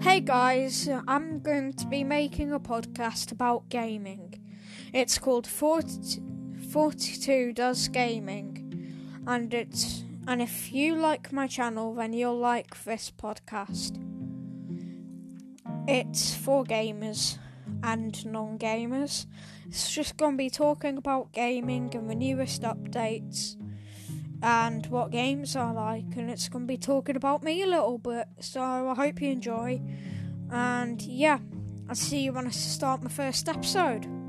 Hey guys, I'm going to be making a podcast about gaming. It's called 40, 42 Does Gaming, and it's and if you like my channel, then you'll like this podcast. It's for gamers and non-gamers. It's just going to be talking about gaming and the newest updates and what games I like, and it's going to be talking about me a little bit. So I hope you enjoy. And yeah, I'll see you when I start my first episode.